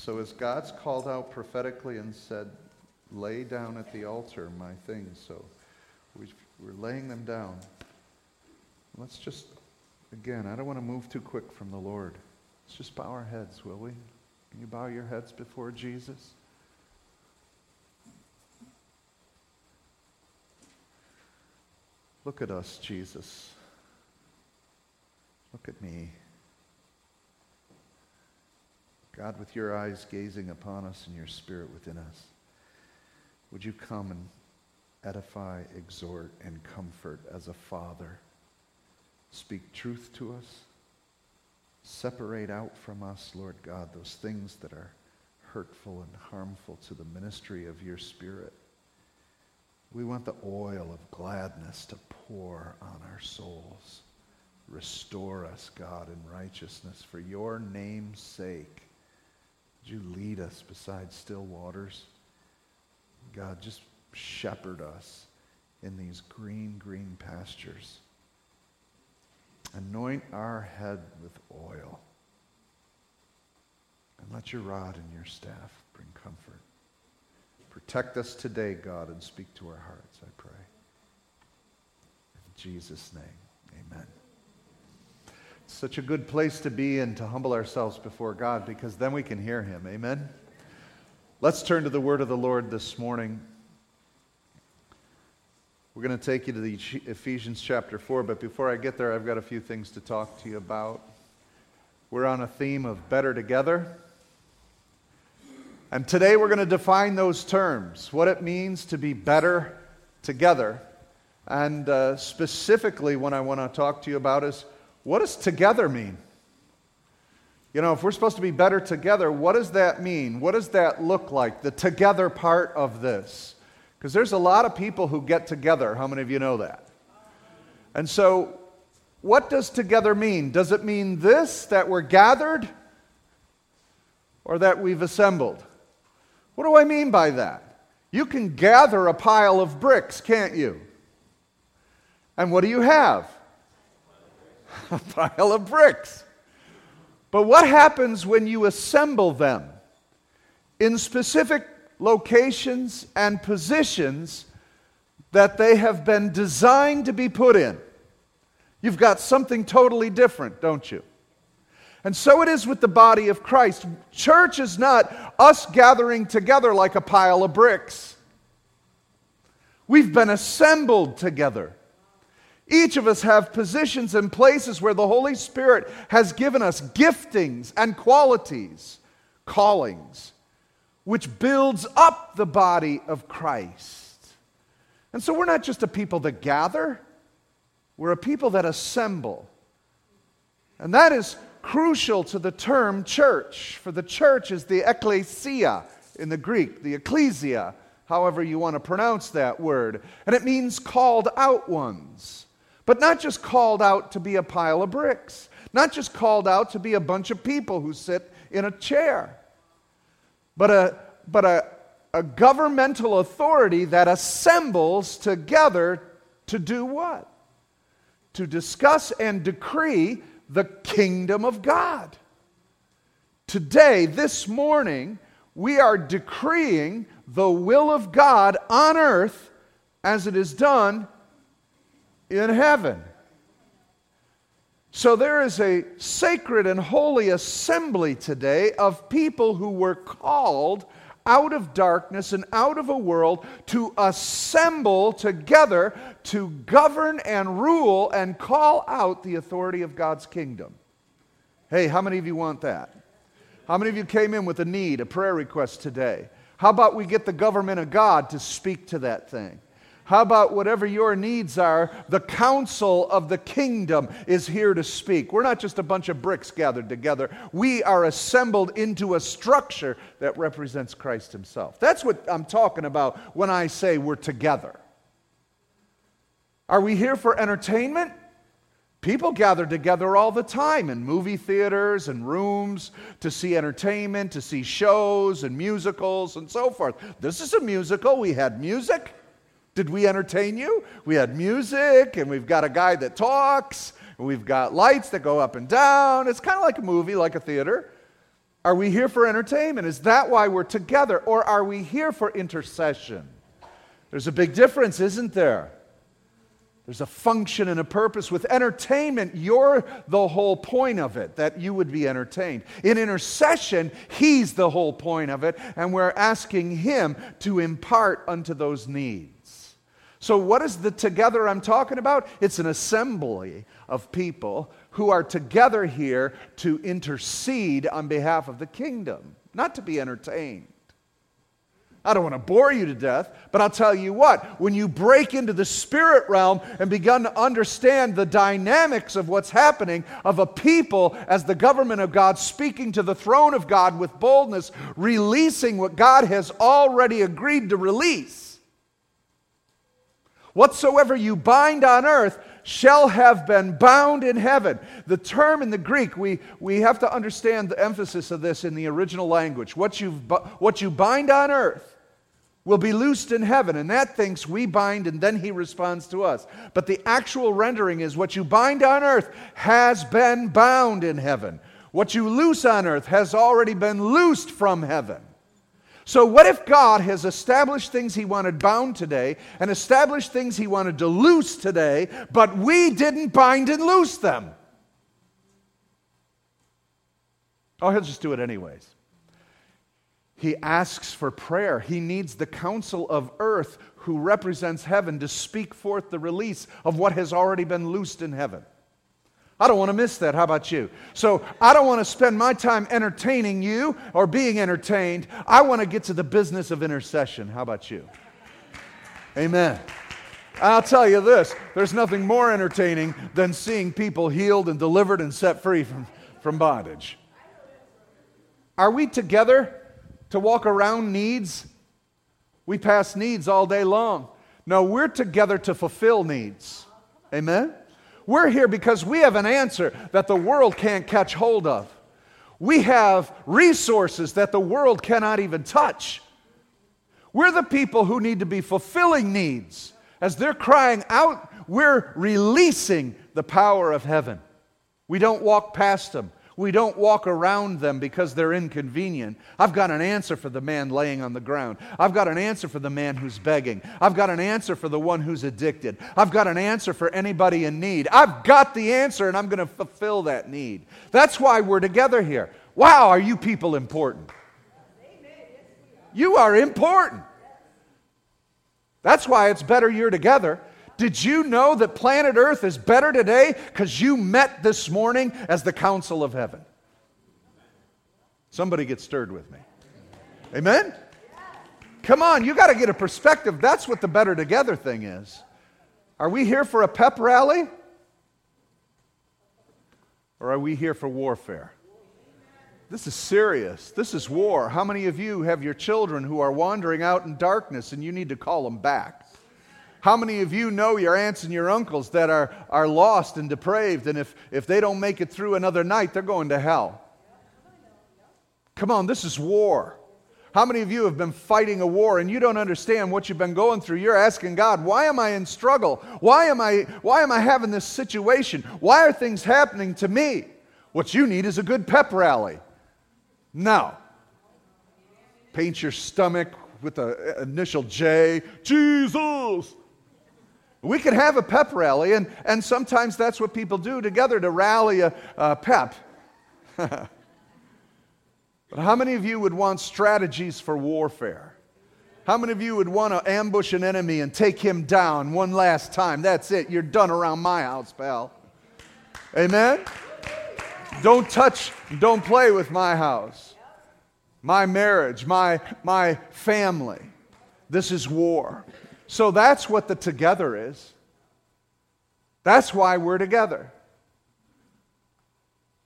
So, as God's called out prophetically and said, lay down at the altar my things, so we are laying them down. Let's just, again, I don't want to move too quick from the Lord. Let's just bow our heads, will we? Can you bow your heads before Jesus? Look at us, Jesus. Look at me. God, with your eyes gazing upon us and your spirit within us, would you come and edify, exhort, and comfort as a father? Speak truth to us. Separate out from us, Lord God, those things that are hurtful and harmful to the ministry of your spirit. We want the oil of gladness to pour on our souls. Restore us, God, in righteousness for your name's sake. You lead us beside still waters? God, just shepherd us in these green, green pastures. Anoint our head with oil. And let your rod and your staff bring comfort. Protect us today, God, and speak to our hearts, I pray. In Jesus' name, amen. Such a good place to be and to humble ourselves before God because then we can hear Him. Amen. Let's turn to the word of the Lord this morning. We're going to take you to the Ephesians chapter 4, but before I get there, I've got a few things to talk to you about. We're on a theme of better together. And today we're going to define those terms, what it means to be better together. And uh, specifically, what I want to talk to you about is what does together mean? You know, if we're supposed to be better together, what does that mean? What does that look like? The together part of this. Because there's a lot of people who get together. How many of you know that? And so, what does together mean? Does it mean this, that we're gathered, or that we've assembled? What do I mean by that? You can gather a pile of bricks, can't you? And what do you have? a pile of bricks. But what happens when you assemble them in specific locations and positions that they have been designed to be put in. You've got something totally different, don't you? And so it is with the body of Christ. Church is not us gathering together like a pile of bricks. We've been assembled together. Each of us have positions and places where the Holy Spirit has given us giftings and qualities, callings which builds up the body of Christ. And so we're not just a people that gather, we're a people that assemble. And that is crucial to the term church, for the church is the ecclesia in the Greek, the ecclesia, however you want to pronounce that word. And it means called out ones. But not just called out to be a pile of bricks, not just called out to be a bunch of people who sit in a chair but a, but a, a governmental authority that assembles together to do what? To discuss and decree the kingdom of God. Today, this morning, we are decreeing the will of God on earth as it is done in heaven. So there is a sacred and holy assembly today of people who were called out of darkness and out of a world to assemble together to govern and rule and call out the authority of God's kingdom. Hey, how many of you want that? How many of you came in with a need, a prayer request today? How about we get the government of God to speak to that thing? How about whatever your needs are? The council of the kingdom is here to speak. We're not just a bunch of bricks gathered together, we are assembled into a structure that represents Christ Himself. That's what I'm talking about when I say we're together. Are we here for entertainment? People gather together all the time in movie theaters and rooms to see entertainment, to see shows and musicals and so forth. This is a musical. We had music. Did we entertain you? We had music, and we've got a guy that talks, and we've got lights that go up and down. It's kind of like a movie, like a theater. Are we here for entertainment? Is that why we're together? Or are we here for intercession? There's a big difference, isn't there? There's a function and a purpose. With entertainment, you're the whole point of it, that you would be entertained. In intercession, He's the whole point of it, and we're asking Him to impart unto those needs. So, what is the together I'm talking about? It's an assembly of people who are together here to intercede on behalf of the kingdom, not to be entertained. I don't want to bore you to death, but I'll tell you what, when you break into the spirit realm and begin to understand the dynamics of what's happening, of a people as the government of God speaking to the throne of God with boldness, releasing what God has already agreed to release. Whatsoever you bind on earth shall have been bound in heaven. The term in the Greek, we, we have to understand the emphasis of this in the original language. What, you what you bind on earth will be loosed in heaven. And that thinks we bind and then he responds to us. But the actual rendering is what you bind on earth has been bound in heaven. What you loose on earth has already been loosed from heaven. So, what if God has established things He wanted bound today and established things He wanted to loose today, but we didn't bind and loose them? Oh, He'll just do it anyways. He asks for prayer. He needs the council of earth, who represents heaven, to speak forth the release of what has already been loosed in heaven. I don't want to miss that. How about you? So I don't want to spend my time entertaining you or being entertained. I want to get to the business of intercession. How about you? Amen. I'll tell you this there's nothing more entertaining than seeing people healed and delivered and set free from, from bondage. Are we together to walk around needs? We pass needs all day long. No, we're together to fulfill needs. Amen? We're here because we have an answer that the world can't catch hold of. We have resources that the world cannot even touch. We're the people who need to be fulfilling needs. As they're crying out, we're releasing the power of heaven. We don't walk past them. We don't walk around them because they're inconvenient. I've got an answer for the man laying on the ground. I've got an answer for the man who's begging. I've got an answer for the one who's addicted. I've got an answer for anybody in need. I've got the answer and I'm going to fulfill that need. That's why we're together here. Wow, are you people important? You are important. That's why it's better you're together did you know that planet Earth is better today because you met this morning as the council of heaven? Somebody get stirred with me. Amen? Come on, you got to get a perspective. That's what the better together thing is. Are we here for a pep rally? Or are we here for warfare? This is serious. This is war. How many of you have your children who are wandering out in darkness and you need to call them back? How many of you know your aunts and your uncles that are, are lost and depraved, and if, if they don't make it through another night, they're going to hell? Come on, this is war. How many of you have been fighting a war and you don't understand what you've been going through? You're asking God, why am I in struggle? Why am I, why am I having this situation? Why are things happening to me? What you need is a good pep rally. No. Paint your stomach with the initial J, Jesus. We can have a pep rally, and, and sometimes that's what people do together to rally a, a pep. but how many of you would want strategies for warfare? How many of you would want to ambush an enemy and take him down one last time? That's it. You're done around my house, pal. Amen? Don't touch, don't play with my house, my marriage, my, my family. This is war. So that's what the together is. That's why we're together.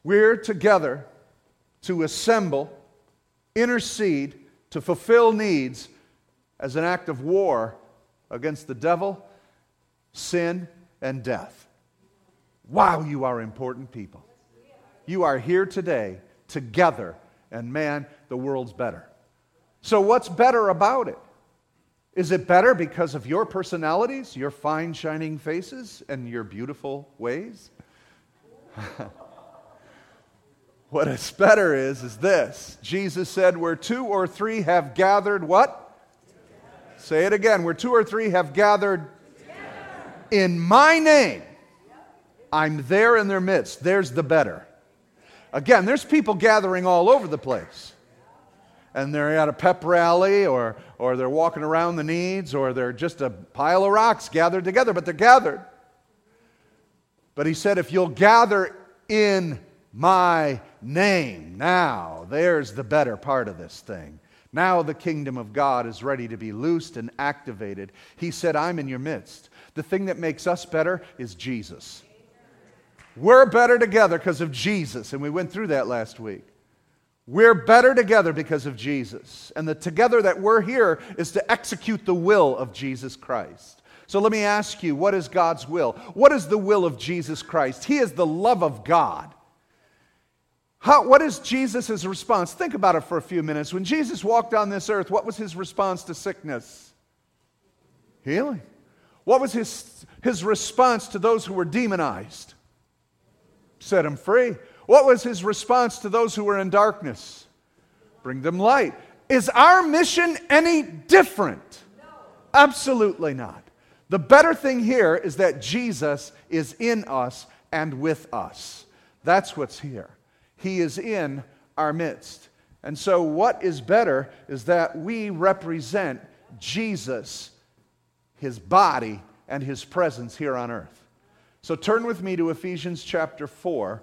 We're together to assemble, intercede, to fulfill needs as an act of war against the devil, sin, and death. Wow, you are important people. You are here today together, and man, the world's better. So, what's better about it? Is it better because of your personalities, your fine, shining faces, and your beautiful ways? What is better is, is this. Jesus said, Where two or three have gathered, what? Say it again. Where two or three have gathered in my name, I'm there in their midst. There's the better. Again, there's people gathering all over the place. And they're at a pep rally, or, or they're walking around the needs, or they're just a pile of rocks gathered together, but they're gathered. But he said, if you'll gather in my name, now, there's the better part of this thing. Now the kingdom of God is ready to be loosed and activated. He said, I'm in your midst. The thing that makes us better is Jesus. We're better together because of Jesus, and we went through that last week. We're better together because of Jesus. And the together that we're here is to execute the will of Jesus Christ. So let me ask you, what is God's will? What is the will of Jesus Christ? He is the love of God. How, what is Jesus' response? Think about it for a few minutes. When Jesus walked on this earth, what was his response to sickness? Healing. What was his, his response to those who were demonized? Set them free. What was his response to those who were in darkness? Bring them light. Is our mission any different? No. Absolutely not. The better thing here is that Jesus is in us and with us. That's what's here. He is in our midst. And so, what is better is that we represent Jesus, his body, and his presence here on earth. So, turn with me to Ephesians chapter 4,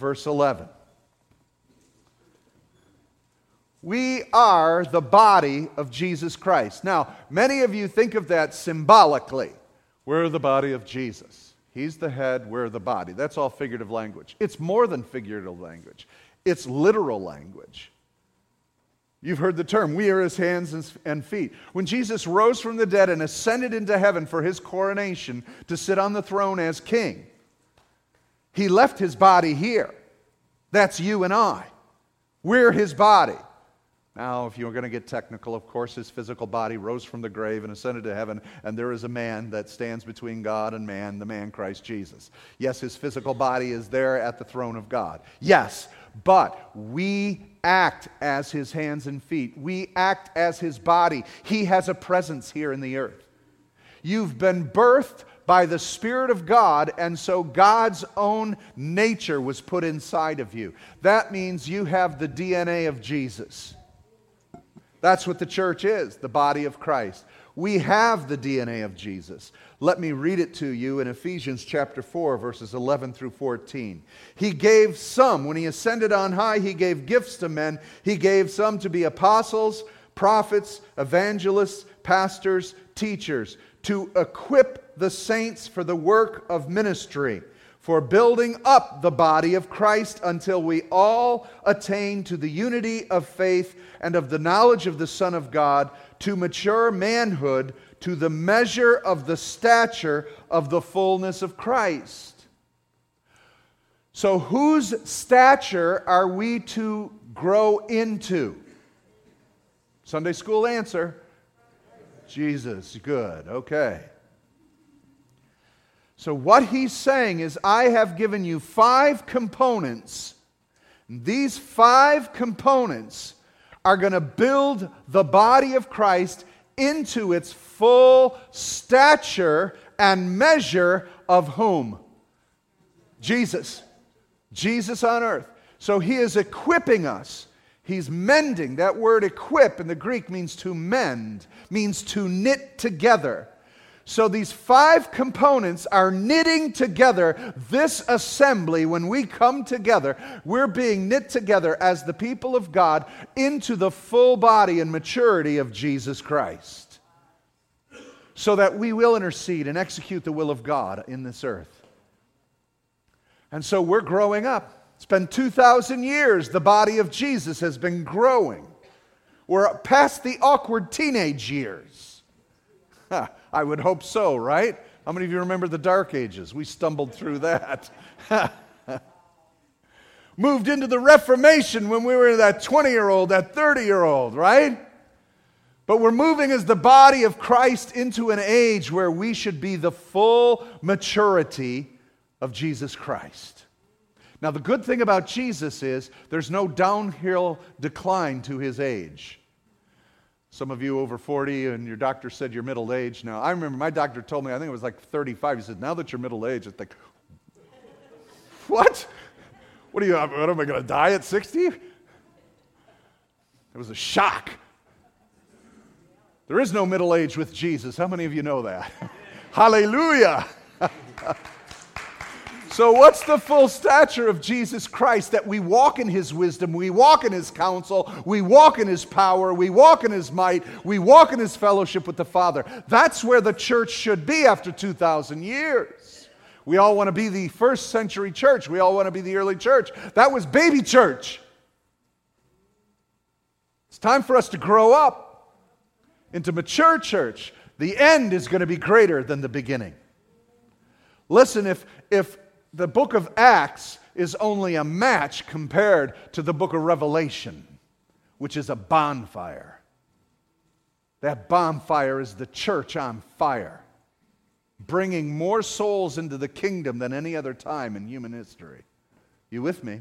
verse 11. We are the body of Jesus Christ. Now, many of you think of that symbolically. We're the body of Jesus. He's the head, we're the body. That's all figurative language. It's more than figurative language, it's literal language. You've heard the term, we are his hands and feet. When Jesus rose from the dead and ascended into heaven for his coronation to sit on the throne as king, he left his body here. That's you and I. We're his body. Now, if you're going to get technical, of course, his physical body rose from the grave and ascended to heaven, and there is a man that stands between God and man, the man Christ Jesus. Yes, his physical body is there at the throne of God. Yes, but we act as his hands and feet, we act as his body. He has a presence here in the earth. You've been birthed by the Spirit of God, and so God's own nature was put inside of you. That means you have the DNA of Jesus. That's what the church is, the body of Christ. We have the DNA of Jesus. Let me read it to you in Ephesians chapter 4, verses 11 through 14. He gave some, when he ascended on high, he gave gifts to men. He gave some to be apostles, prophets, evangelists, pastors, teachers, to equip the saints for the work of ministry for building up the body of Christ until we all attain to the unity of faith and of the knowledge of the Son of God, to mature manhood, to the measure of the stature of the fullness of Christ. So, whose stature are we to grow into? Sunday school answer Jesus. Good. Okay. So, what he's saying is, I have given you five components. These five components are going to build the body of Christ into its full stature and measure of whom? Jesus. Jesus on earth. So, he is equipping us. He's mending. That word equip in the Greek means to mend, means to knit together. So these five components are knitting together this assembly. When we come together, we're being knit together as the people of God into the full body and maturity of Jesus Christ. So that we will intercede and execute the will of God in this earth. And so we're growing up. It's been 2,000 years, the body of Jesus has been growing. We're past the awkward teenage years. I would hope so, right? How many of you remember the Dark Ages? We stumbled through that. Moved into the Reformation when we were that 20 year old, that 30 year old, right? But we're moving as the body of Christ into an age where we should be the full maturity of Jesus Christ. Now, the good thing about Jesus is there's no downhill decline to his age. Some of you over 40 and your doctor said you're middle aged now. I remember my doctor told me, I think it was like 35. He said, Now that you're middle aged, it's like, What? What are you, what am I going to die at 60? It was a shock. There is no middle age with Jesus. How many of you know that? Hallelujah. so, what's the full stature of Jesus Christ? That we walk in his wisdom, we walk in his counsel, we walk in his power, we walk in his might, we walk in his fellowship with the Father. That's where the church should be after 2,000 years. We all want to be the first century church, we all want to be the early church. That was baby church. It's time for us to grow up into mature church, the end is going to be greater than the beginning. Listen, if, if the book of Acts is only a match compared to the book of Revelation, which is a bonfire, that bonfire is the church on fire, bringing more souls into the kingdom than any other time in human history. You with me?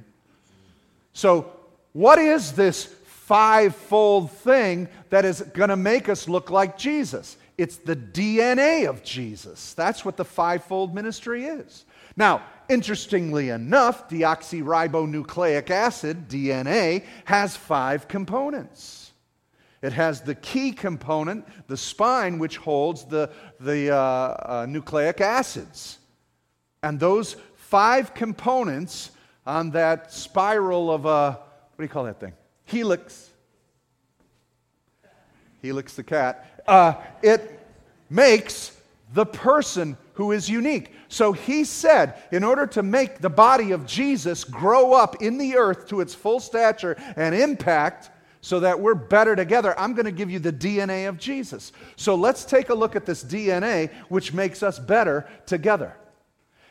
So, what is this fivefold thing that is going to make us look like Jesus. It's the DNA of Jesus. That's what the fivefold ministry is. Now, interestingly enough, deoxyribonucleic acid, DNA, has five components. It has the key component, the spine, which holds the, the uh, uh, nucleic acids. And those five components on that spiral of a, what do you call that thing? helix, helix the cat, uh, it makes the person who is unique. So he said, in order to make the body of Jesus grow up in the earth to its full stature and impact, so that we're better together, I'm going to give you the DNA of Jesus. So let's take a look at this DNA, which makes us better together.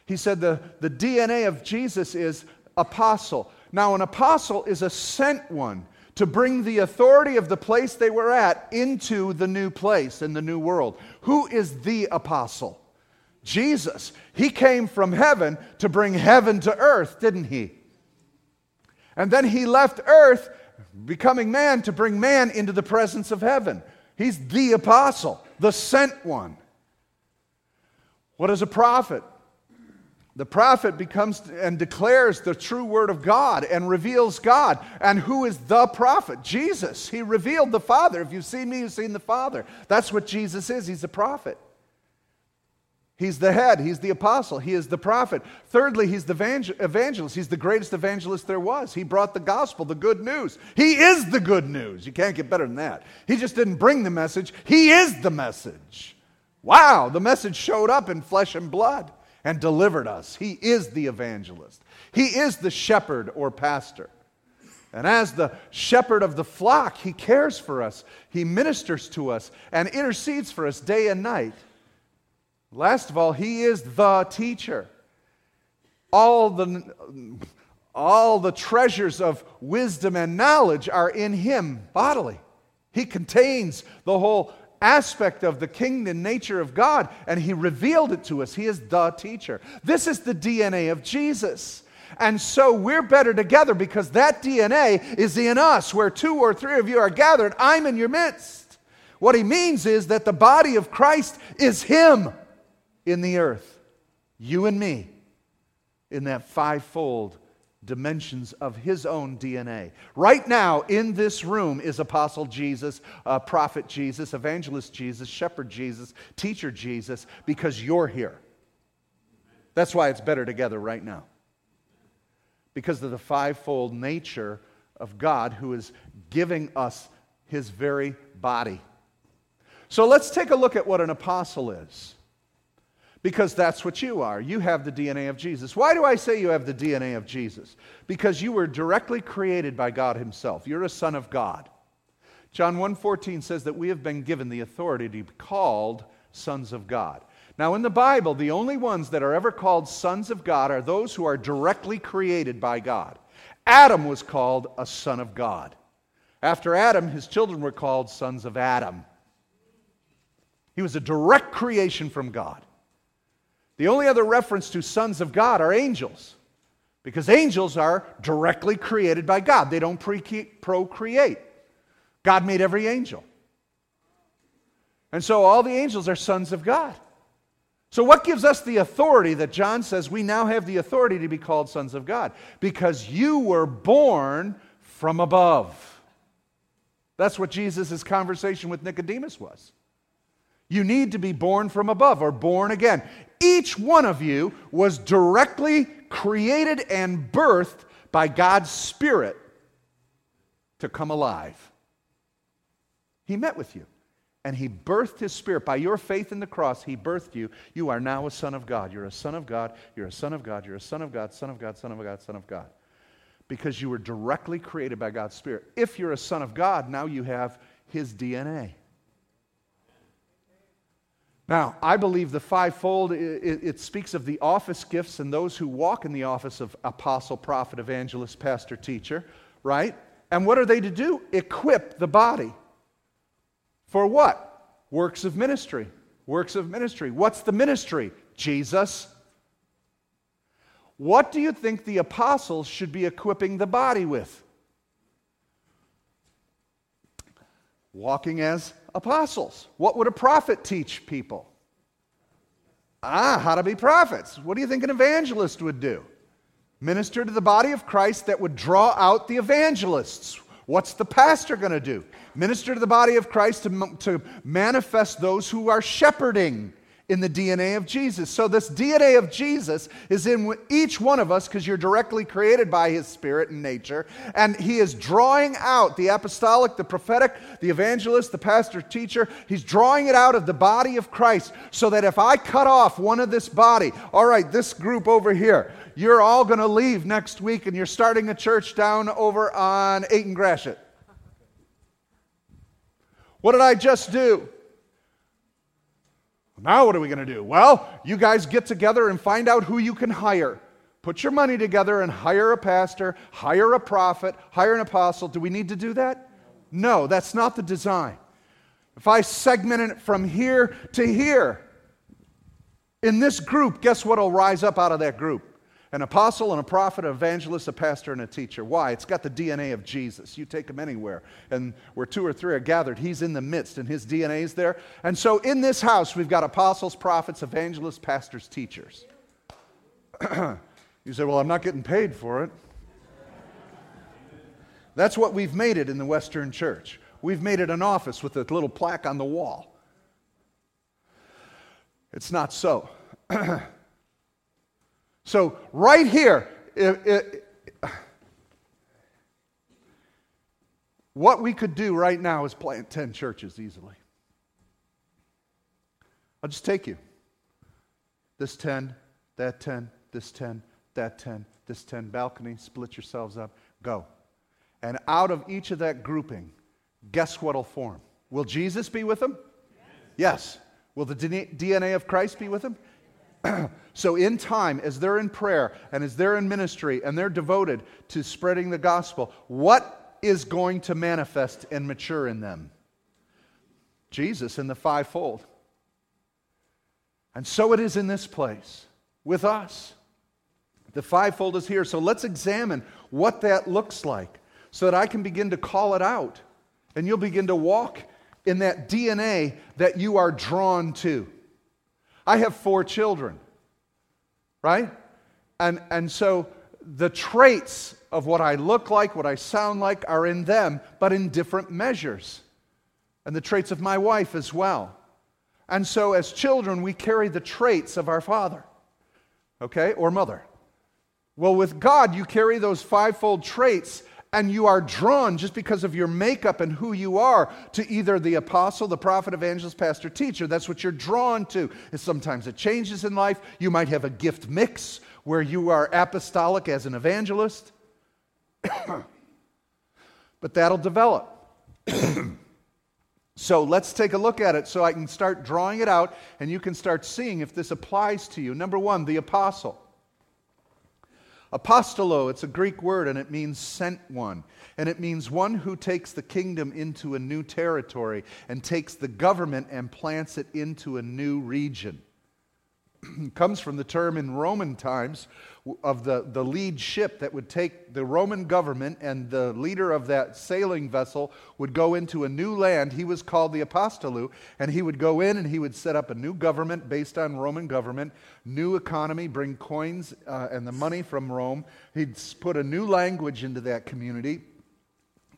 He said the, the DNA of Jesus is apostle. Now, an apostle is a sent one to bring the authority of the place they were at into the new place in the new world. Who is the apostle? Jesus. He came from heaven to bring heaven to earth, didn't he? And then he left earth, becoming man, to bring man into the presence of heaven. He's the apostle, the sent one. What is a prophet? The prophet becomes and declares the true word of God and reveals God. And who is the prophet? Jesus. He revealed the Father. If you've seen me, you've seen the Father. That's what Jesus is. He's a prophet. He's the head. He's the apostle. He is the prophet. Thirdly, he's the evangelist. He's the greatest evangelist there was. He brought the gospel, the good news. He is the good news. You can't get better than that. He just didn't bring the message, he is the message. Wow, the message showed up in flesh and blood and delivered us. He is the evangelist, He is the shepherd or pastor. And as the shepherd of the flock, He cares for us, He ministers to us, and intercedes for us day and night. Last of all, He is the teacher. All the, all the treasures of wisdom and knowledge are in Him bodily. He contains the whole aspect of the kingdom nature of God, and He revealed it to us. He is the teacher. This is the DNA of Jesus. And so we're better together because that DNA is in us. Where two or three of you are gathered, I'm in your midst. What he means is that the body of Christ is Him in the earth, you and me, in that fivefold dimensions of his own DNA. Right now, in this room is Apostle Jesus, uh, Prophet Jesus, Evangelist Jesus, Shepherd Jesus, Teacher Jesus, because you're here. That's why it's better together right now. Because of the fivefold nature of God who is giving us his very body. So let's take a look at what an apostle is. Because that's what you are. You have the DNA of Jesus. Why do I say you have the DNA of Jesus? Because you were directly created by God himself. You're a son of God. John 1:14 says that we have been given the authority to be called sons of God. Now in the Bible, the only ones that are ever called sons of God are those who are directly created by God. Adam was called a son of God. After Adam, his children were called sons of Adam. He was a direct creation from God. The only other reference to sons of God are angels, Because angels are directly created by God, they don't procreate. God made every angel. And so all the angels are sons of God. So, what gives us the authority that John says we now have the authority to be called sons of God? Because you were born from above. That's what Jesus' conversation with Nicodemus was. You need to be born from above or born again. Each one of you was directly created and birthed by God's Spirit to come alive. He met with you and he birthed his spirit. By your faith in the cross, he birthed you. You are now a son of God. You're a son of God. You're a son of God. You're a son of God, son of God, son of God, son of God. Because you were directly created by God's spirit. If you're a son of God, now you have his DNA. Now, I believe the fivefold, it, it, speaks of the office gifts and those who walk in the office of apostle, prophet, evangelist, pastor, teacher, right? And what are they to do? Equip the body. For what? Works of ministry. Works of ministry. What's the ministry? Jesus. What do you think the apostles should be equipping the body with? Walking as apostles. What would a prophet teach people? Ah, how to be prophets. What do you think an evangelist would do? Minister to the body of Christ that would draw out the evangelists. What's the pastor going to do? Minister to the body of Christ to, to manifest those who are shepherding in the DNA of Jesus. So, this DNA of Jesus is in each one of us because you're directly created by his spirit and nature. And he is drawing out the apostolic, the prophetic, the evangelist, the pastor, teacher. He's drawing it out of the body of Christ so that if I cut off one of this body, all right, this group over here, you're all going to leave next week and you're starting a church down over on 8 and Gratiot. What did I just do? Now, what are we going to do? Well, you guys get together and find out who you can hire. Put your money together and hire a pastor, hire a prophet, hire an apostle. Do we need to do that? No, that's not the design. If I segment it from here to here, in this group, guess what will rise up out of that group? An apostle and a prophet, an evangelist, a pastor, and a teacher. Why? It's got the DNA of Jesus. You take him anywhere, and where two or three are gathered, he's in the midst, and his DNA is there. And so in this house, we've got apostles, prophets, evangelists, pastors, teachers. you say, Well, I'm not getting paid for it. That's what we've made it in the Western church. We've made it an office with a little plaque on the wall. It's not so. So, right here, it, it, what we could do right now is plant 10 churches easily. I'll just take you. This 10, that 10, this 10, that 10, this 10, balcony, split yourselves up, go. And out of each of that grouping, guess what'll form? Will Jesus be with them? Yes. yes. Will the DNA of Christ be with them? so, in time, as they're in prayer and as they're in ministry and they're devoted to spreading the gospel, what is going to manifest and mature in them? Jesus in the fivefold. And so it is in this place with us. The fivefold is here. So let's examine what that looks like so that I can begin to call it out. And you'll begin to walk in that DNA that you are drawn to. I have four children, right? And, and so the traits of what I look like, what I sound like, are in them, but in different measures. And the traits of my wife as well. And so as children, we carry the traits of our father, okay, or mother. Well, with God, you carry those fivefold traits and you are drawn just because of your makeup and who you are to either the apostle, the prophet, evangelist, pastor, teacher. That's what you're drawn to. And sometimes it changes in life. You might have a gift mix where you are apostolic as an evangelist, but that'll develop. so let's take a look at it so I can start drawing it out and you can start seeing if this applies to you. Number one, the apostle. Apostolo, it's a Greek word and it means sent one. And it means one who takes the kingdom into a new territory and takes the government and plants it into a new region. comes from the term in Roman times of the, the lead ship that would take the Roman government and the leader of that sailing vessel would go into a new land. He was called the apostolu, and he would go in and he would set up a new government based on Roman government, new economy, bring coins uh, and the money from Rome. He'd put a new language into that community.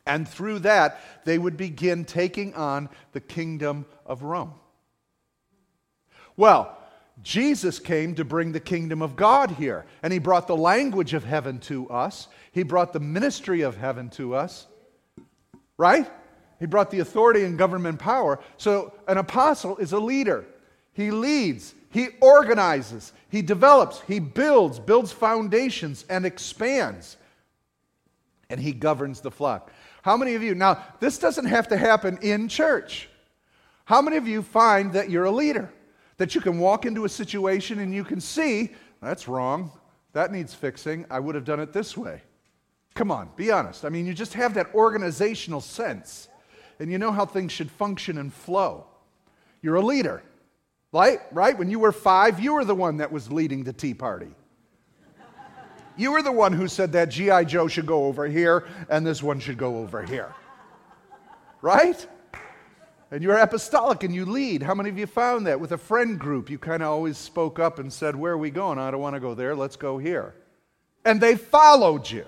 And through that, they would begin taking on the kingdom of Rome. Well, Jesus came to bring the kingdom of God here, and he brought the language of heaven to us. He brought the ministry of heaven to us, right? He brought the authority and government power. So, an apostle is a leader. He leads, he organizes, he develops, he builds, builds foundations, and expands. And he governs the flock. How many of you, now, this doesn't have to happen in church. How many of you find that you're a leader? That you can walk into a situation and you can see, that's wrong. That needs fixing. I would have done it this way. Come on, be honest. I mean, you just have that organizational sense and you know how things should function and flow. You're a leader, right? Right? When you were five, you were the one that was leading the tea party. You were the one who said that G.I. Joe should go over here and this one should go over here. Right? And you're apostolic and you lead. How many of you found that? With a friend group, you kind of always spoke up and said, Where are we going? I don't want to go there. Let's go here. And they followed you.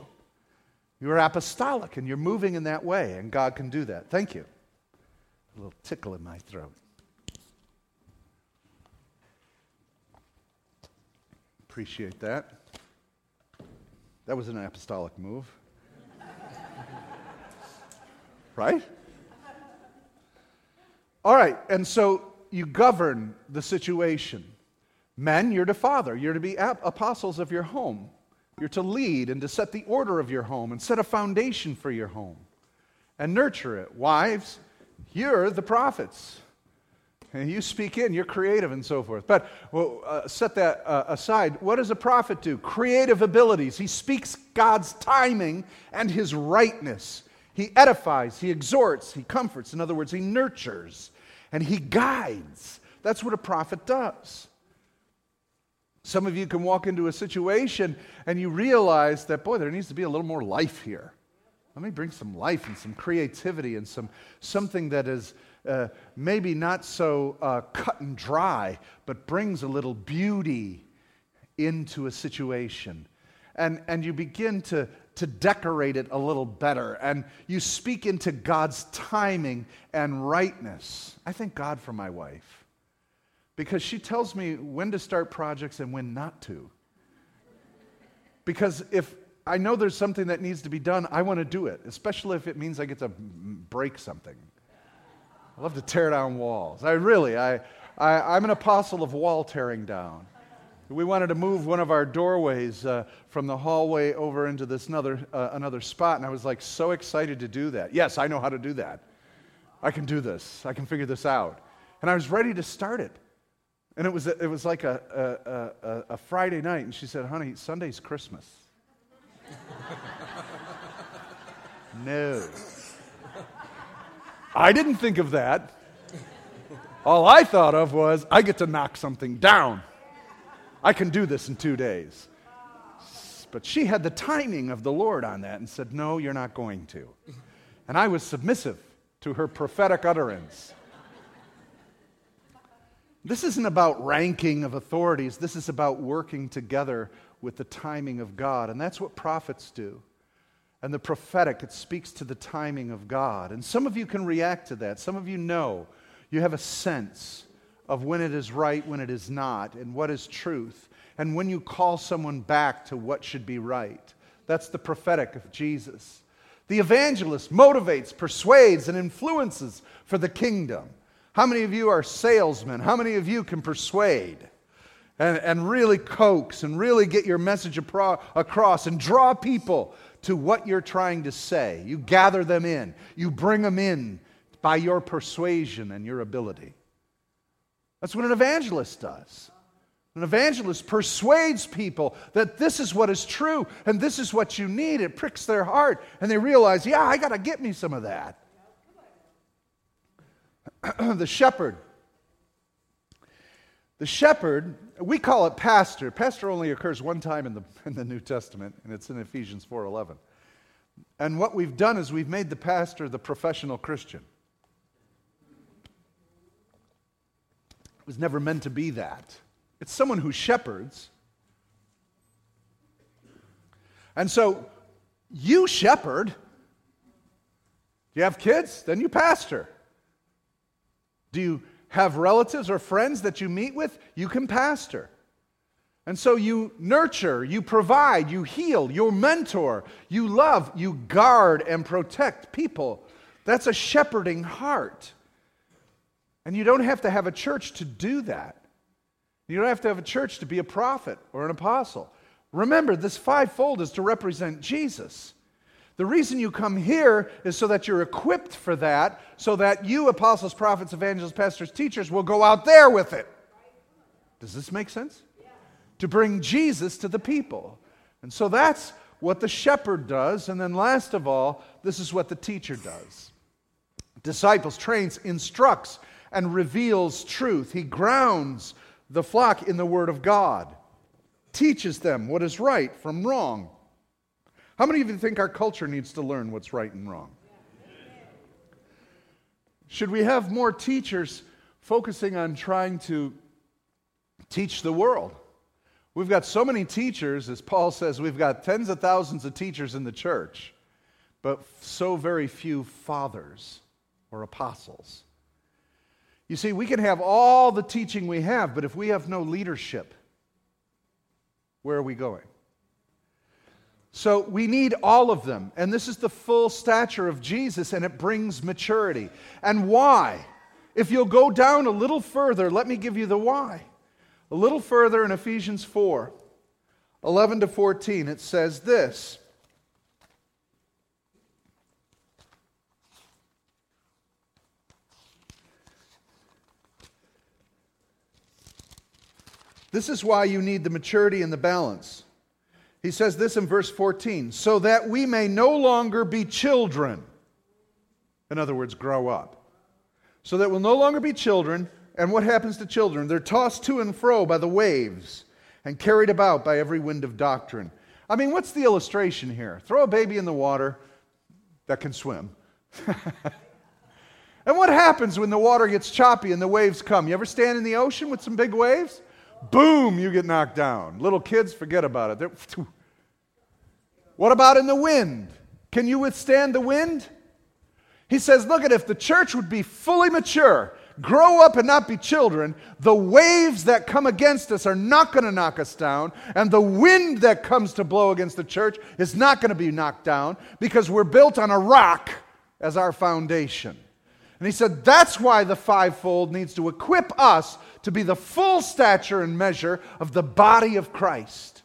You're apostolic and you're moving in that way, and God can do that. Thank you. A little tickle in my throat. Appreciate that. That was an apostolic move. right? All right, and so you govern the situation. Men, you're to father, you're to be apostles of your home. You're to lead and to set the order of your home and set a foundation for your home and nurture it. Wives, you're the prophets. And you speak in, you're creative and so forth. But well, uh, set that uh, aside. What does a prophet do? Creative abilities. He speaks God's timing and his rightness. He edifies, he exhorts, he comforts. In other words, he nurtures and he guides. That's what a prophet does. Some of you can walk into a situation and you realize that, boy, there needs to be a little more life here. Let me bring some life and some creativity and some, something that is uh, maybe not so uh, cut and dry, but brings a little beauty into a situation. And, and you begin to, to decorate it a little better. And you speak into God's timing and rightness. I thank God for my wife because she tells me when to start projects and when not to. Because if I know there's something that needs to be done, I want to do it, especially if it means I get to break something. I love to tear down walls. I really, I, I, I'm an apostle of wall tearing down. We wanted to move one of our doorways uh, from the hallway over into this another, uh, another spot, and I was like so excited to do that. Yes, I know how to do that. I can do this. I can figure this out. And I was ready to start it. And it was, it was like a, a, a, a Friday night, and she said, Honey, Sunday's Christmas. no. I didn't think of that. All I thought of was, I get to knock something down. I can do this in two days. But she had the timing of the Lord on that and said, No, you're not going to. And I was submissive to her prophetic utterance. This isn't about ranking of authorities. This is about working together with the timing of God. And that's what prophets do. And the prophetic, it speaks to the timing of God. And some of you can react to that. Some of you know. You have a sense of when it is right, when it is not, and what is truth, and when you call someone back to what should be right. That's the prophetic of Jesus. The evangelist motivates, persuades, and influences for the kingdom. How many of you are salesmen? How many of you can persuade and, and really coax and really get your message across and draw people to what you're trying to say? You gather them in, you bring them in by your persuasion and your ability. That's what an evangelist does. An evangelist persuades people that this is what is true and this is what you need. It pricks their heart and they realize, yeah, I got to get me some of that. the shepherd. The shepherd, we call it pastor. Pastor only occurs one time in the, in the New Testament, and it's in Ephesians 4.11. And what we've done is we've made the pastor the professional Christian. It was never meant to be that. It's someone who shepherds. And so you shepherd. Do you have kids? Then you pastor. Do you have relatives or friends that you meet with? You can pastor. And so you nurture, you provide, you heal, you mentor, you love, you guard and protect people. That's a shepherding heart. And you don't have to have a church to do that. You don't have to have a church to be a prophet or an apostle. Remember, this fivefold is to represent Jesus. The reason you come here is so that you're equipped for that, so that you, apostles, prophets, evangelists, pastors, teachers, will go out there with it. Does this make sense? To bring Jesus to the people. And so that's what the shepherd does. And then, last of all, this is what the teacher does. Disciples, trains, instructs, and reveals truth. He grounds the flock in the Word of God, teaches them what is right from wrong. How many of you think our culture needs to learn what's right and wrong? Should we have more teachers focusing on trying to teach the world? We've got so many teachers, as Paul says, we've got tens of thousands of teachers in the church, but so very few fathers or apostles. You see, we can have all the teaching we have, but if we have no leadership, where are we going? So we need all of them. And this is the full stature of Jesus, and it brings maturity. And why? If you'll go down a little further, let me give you the why. A little further in Ephesians 4 11 to 14, it says this. This is why you need the maturity and the balance. He says this in verse 14 so that we may no longer be children. In other words, grow up. So that we'll no longer be children. And what happens to children? They're tossed to and fro by the waves and carried about by every wind of doctrine. I mean, what's the illustration here? Throw a baby in the water that can swim. and what happens when the water gets choppy and the waves come? You ever stand in the ocean with some big waves? Boom, you get knocked down. Little kids, forget about it. They're, what about in the wind? Can you withstand the wind? He says, Look at if the church would be fully mature, grow up and not be children, the waves that come against us are not going to knock us down, and the wind that comes to blow against the church is not going to be knocked down because we're built on a rock as our foundation. And he said, That's why the fivefold needs to equip us to be the full stature and measure of the body of Christ.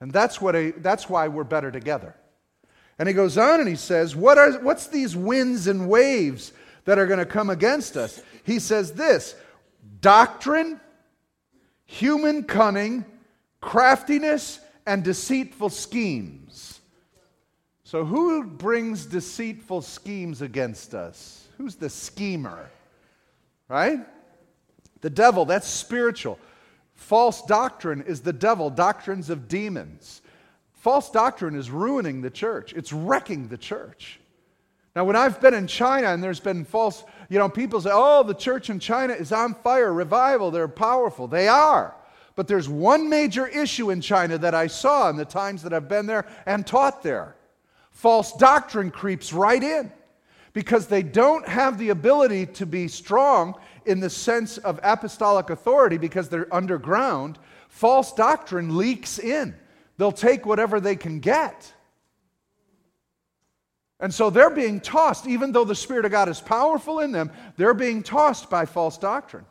And that's, what a, that's why we're better together. And he goes on and he says, what are, What's these winds and waves that are going to come against us? He says this doctrine, human cunning, craftiness, and deceitful schemes. So, who brings deceitful schemes against us? Who's the schemer? Right? The devil, that's spiritual. False doctrine is the devil, doctrines of demons. False doctrine is ruining the church, it's wrecking the church. Now, when I've been in China and there's been false, you know, people say, oh, the church in China is on fire, revival, they're powerful. They are. But there's one major issue in China that I saw in the times that I've been there and taught there. False doctrine creeps right in because they don't have the ability to be strong in the sense of apostolic authority because they're underground, false doctrine leaks in. They'll take whatever they can get. And so they're being tossed, even though the Spirit of God is powerful in them, they're being tossed by false doctrine.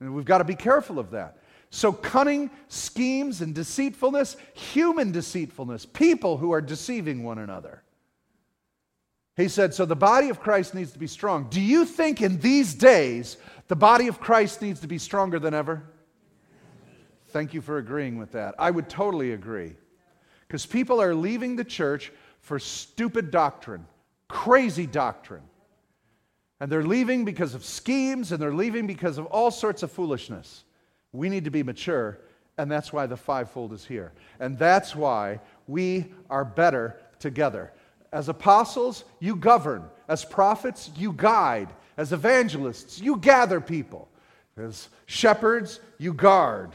And we've got to be careful of that. So, cunning schemes and deceitfulness, human deceitfulness, people who are deceiving one another. He said, So the body of Christ needs to be strong. Do you think in these days the body of Christ needs to be stronger than ever? Thank you for agreeing with that. I would totally agree. Because people are leaving the church for stupid doctrine, crazy doctrine. And they're leaving because of schemes and they're leaving because of all sorts of foolishness. We need to be mature, and that's why the fivefold is here. And that's why we are better together. As apostles, you govern. As prophets, you guide. As evangelists, you gather people. As shepherds, you guard.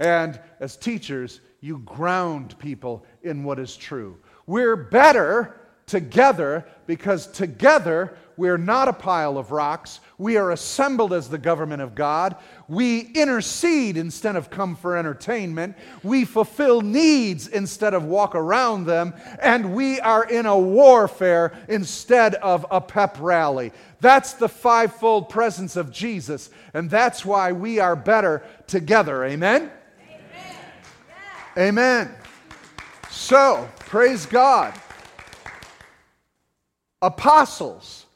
And as teachers, you ground people in what is true. We're better together because together we're not a pile of rocks. We are assembled as the government of God. We intercede instead of come for entertainment. We fulfill needs instead of walk around them. And we are in a warfare instead of a pep rally. That's the fivefold presence of Jesus. And that's why we are better together. Amen? Amen. Amen. So, praise God. Apostles,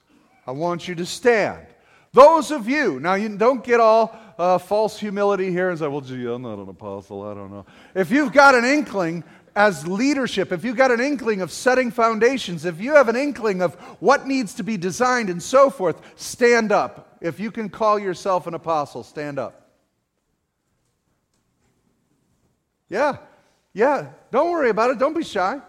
I want you to stand. Those of you, now you don't get all uh, false humility here and say, well, gee, I'm not an apostle, I don't know. If you've got an inkling as leadership, if you've got an inkling of setting foundations, if you have an inkling of what needs to be designed and so forth, stand up. If you can call yourself an apostle, stand up. Yeah, yeah, don't worry about it. Don't be shy.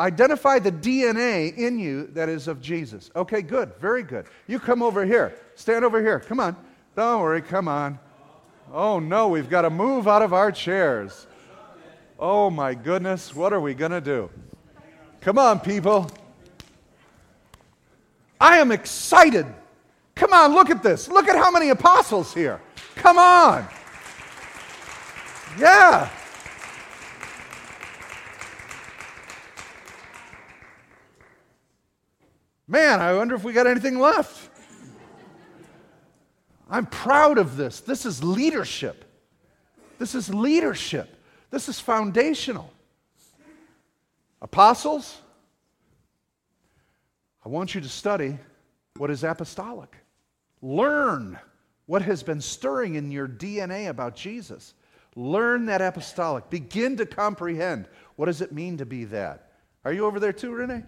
Identify the DNA in you that is of Jesus. Okay, good. Very good. You come over here. Stand over here. Come on. Don't worry. Come on. Oh, no, we've got to move out of our chairs. Oh, my goodness. What are we going to do? Come on, people. I am excited. Come on, look at this. Look at how many apostles here. Come on. Yeah. Man, I wonder if we got anything left. I'm proud of this. This is leadership. This is leadership. This is foundational. Apostles, I want you to study what is apostolic. Learn what has been stirring in your DNA about Jesus. Learn that apostolic. Begin to comprehend what does it mean to be that. Are you over there too, Renee?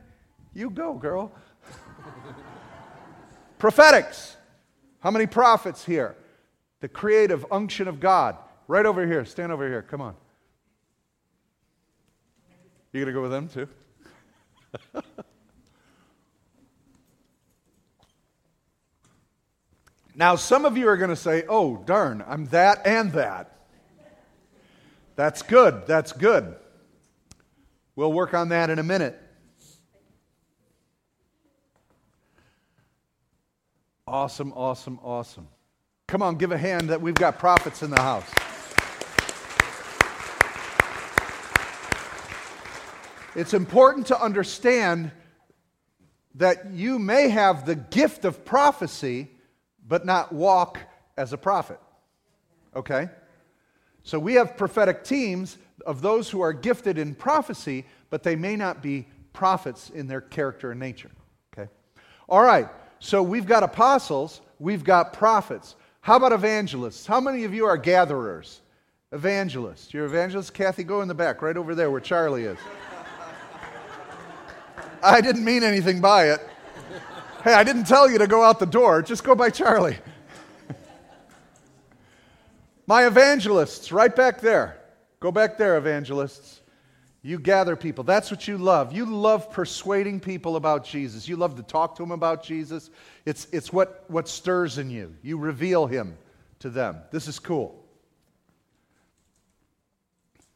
You go, girl. Prophetics. How many prophets here? The creative unction of God. Right over here. Stand over here. Come on. You going to go with them too? now, some of you are going to say, oh, darn, I'm that and that. That's good. That's good. We'll work on that in a minute. Awesome, awesome, awesome. Come on, give a hand that we've got prophets in the house. It's important to understand that you may have the gift of prophecy, but not walk as a prophet. Okay? So we have prophetic teams of those who are gifted in prophecy, but they may not be prophets in their character and nature. Okay? All right. So we've got apostles, we've got prophets. How about evangelists? How many of you are gatherers? Evangelists. You're evangelists? Kathy, go in the back, right over there where Charlie is. I didn't mean anything by it. Hey, I didn't tell you to go out the door. Just go by Charlie. My evangelists, right back there. Go back there, evangelists. You gather people. That's what you love. You love persuading people about Jesus. You love to talk to them about Jesus. It's, it's what, what stirs in you. You reveal him to them. This is cool.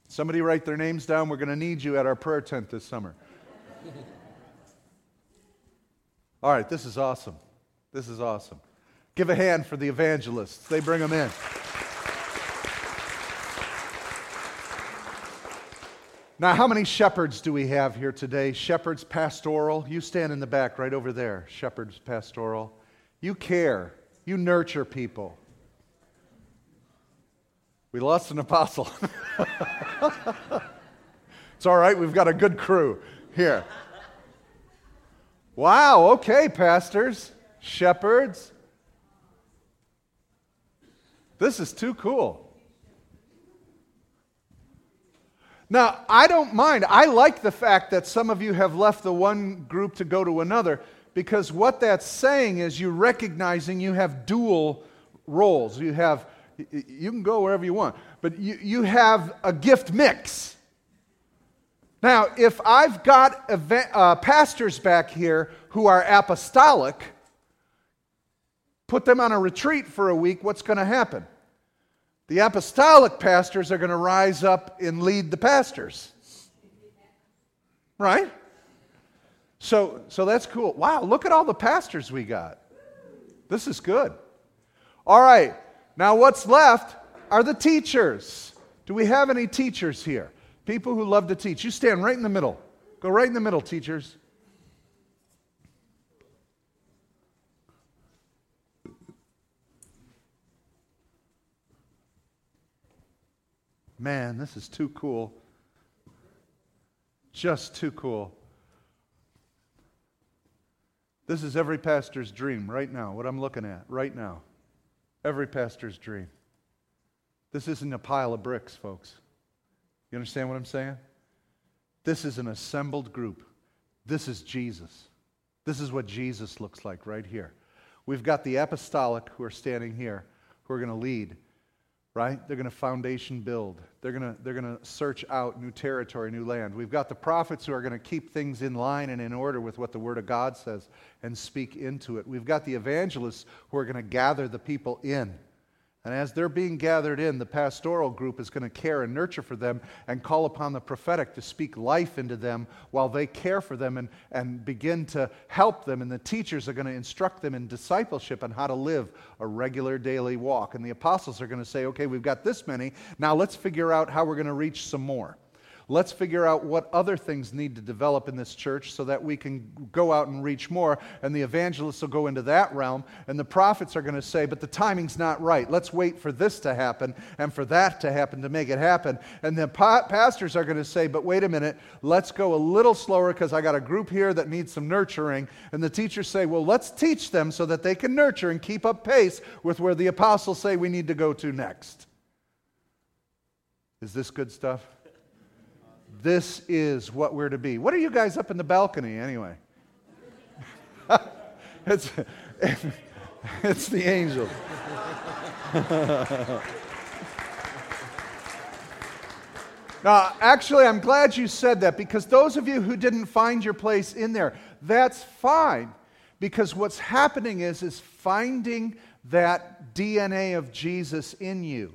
Somebody write their names down. We're going to need you at our prayer tent this summer. All right, this is awesome. This is awesome. Give a hand for the evangelists. They bring them in. Now, how many shepherds do we have here today? Shepherds pastoral. You stand in the back right over there. Shepherds pastoral. You care, you nurture people. We lost an apostle. it's all right, we've got a good crew here. Wow, okay, pastors, shepherds. This is too cool. Now, I don't mind. I like the fact that some of you have left the one group to go to another because what that's saying is you're recognizing you have dual roles. You have, you can go wherever you want, but you, you have a gift mix. Now, if I've got event, uh, pastors back here who are apostolic, put them on a retreat for a week, what's going to happen? The apostolic pastors are going to rise up and lead the pastors. Right? So, so that's cool. Wow, look at all the pastors we got. This is good. All right, now what's left are the teachers. Do we have any teachers here? People who love to teach. You stand right in the middle. Go right in the middle, teachers. Man, this is too cool. Just too cool. This is every pastor's dream right now, what I'm looking at right now. Every pastor's dream. This isn't a pile of bricks, folks. You understand what I'm saying? This is an assembled group. This is Jesus. This is what Jesus looks like right here. We've got the apostolic who are standing here, who are going to lead right? They're going to foundation build. They're going to, they're going to search out new territory, new land. We've got the prophets who are going to keep things in line and in order with what the Word of God says and speak into it. We've got the evangelists who are going to gather the people in and as they're being gathered in, the pastoral group is going to care and nurture for them and call upon the prophetic to speak life into them while they care for them and, and begin to help them. And the teachers are going to instruct them in discipleship and how to live a regular daily walk. And the apostles are going to say, okay, we've got this many. Now let's figure out how we're going to reach some more. Let's figure out what other things need to develop in this church so that we can go out and reach more. And the evangelists will go into that realm, and the prophets are going to say, But the timing's not right. Let's wait for this to happen and for that to happen to make it happen. And the pa- pastors are going to say, But wait a minute, let's go a little slower because I got a group here that needs some nurturing. And the teachers say, Well, let's teach them so that they can nurture and keep up pace with where the apostles say we need to go to next. Is this good stuff? This is what we're to be. What are you guys up in the balcony anyway? it's, it's the angels. now, actually, I'm glad you said that because those of you who didn't find your place in there, that's fine. Because what's happening is, is finding that DNA of Jesus in you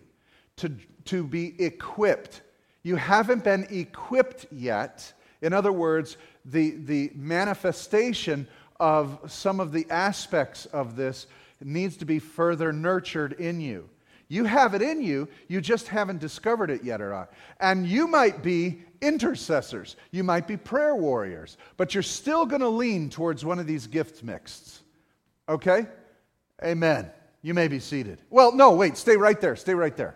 to, to be equipped you haven't been equipped yet. In other words, the, the manifestation of some of the aspects of this needs to be further nurtured in you. You have it in you, you just haven't discovered it yet or not. And you might be intercessors, you might be prayer warriors, but you're still going to lean towards one of these gift mixed. Okay? Amen. You may be seated. Well, no, wait, stay right there. Stay right there.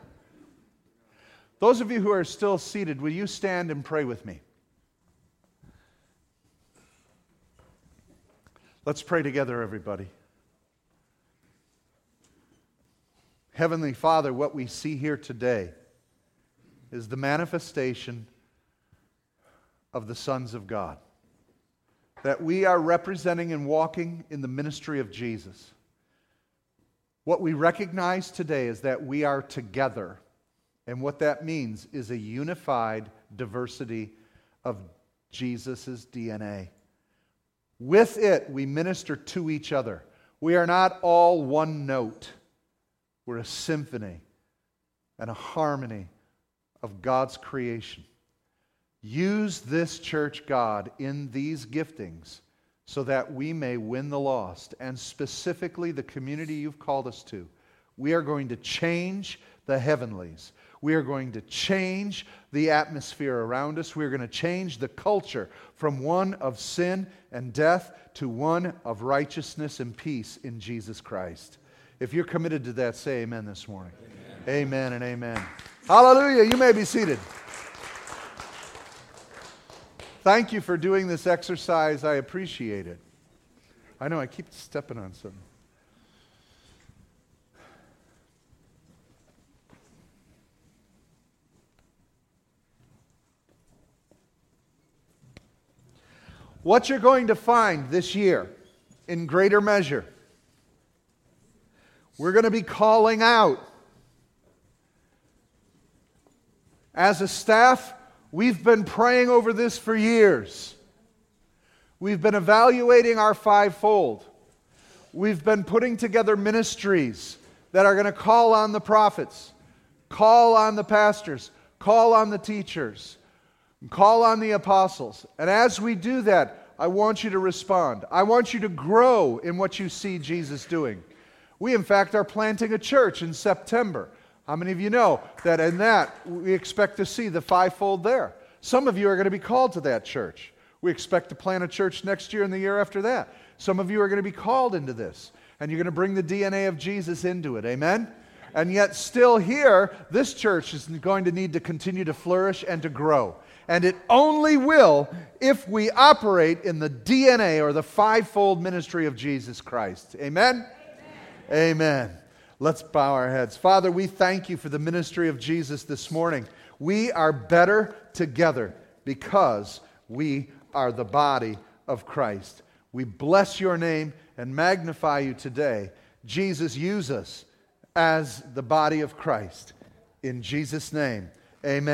Those of you who are still seated, will you stand and pray with me? Let's pray together, everybody. Heavenly Father, what we see here today is the manifestation of the sons of God. That we are representing and walking in the ministry of Jesus. What we recognize today is that we are together and what that means is a unified diversity of Jesus' DNA. With it, we minister to each other. We are not all one note, we're a symphony and a harmony of God's creation. Use this church, God, in these giftings so that we may win the lost, and specifically the community you've called us to. We are going to change the heavenlies. We are going to change the atmosphere around us. We are going to change the culture from one of sin and death to one of righteousness and peace in Jesus Christ. If you're committed to that, say amen this morning. Amen, amen and amen. Hallelujah. You may be seated. Thank you for doing this exercise. I appreciate it. I know I keep stepping on something. What you're going to find this year in greater measure. We're going to be calling out. As a staff, we've been praying over this for years. We've been evaluating our fivefold. We've been putting together ministries that are going to call on the prophets, call on the pastors, call on the teachers, call on the apostles. And as we do that, I want you to respond. I want you to grow in what you see Jesus doing. We, in fact, are planting a church in September. How many of you know that in that we expect to see the fivefold there? Some of you are going to be called to that church. We expect to plant a church next year and the year after that. Some of you are going to be called into this, and you're going to bring the DNA of Jesus into it. Amen? And yet, still here, this church is going to need to continue to flourish and to grow. And it only will if we operate in the DNA or the fivefold ministry of Jesus Christ. Amen? Amen. Let's bow our heads. Father, we thank you for the ministry of Jesus this morning. We are better together because we are the body of Christ. We bless your name and magnify you today. Jesus, use us as the body of Christ. In Jesus' name, amen.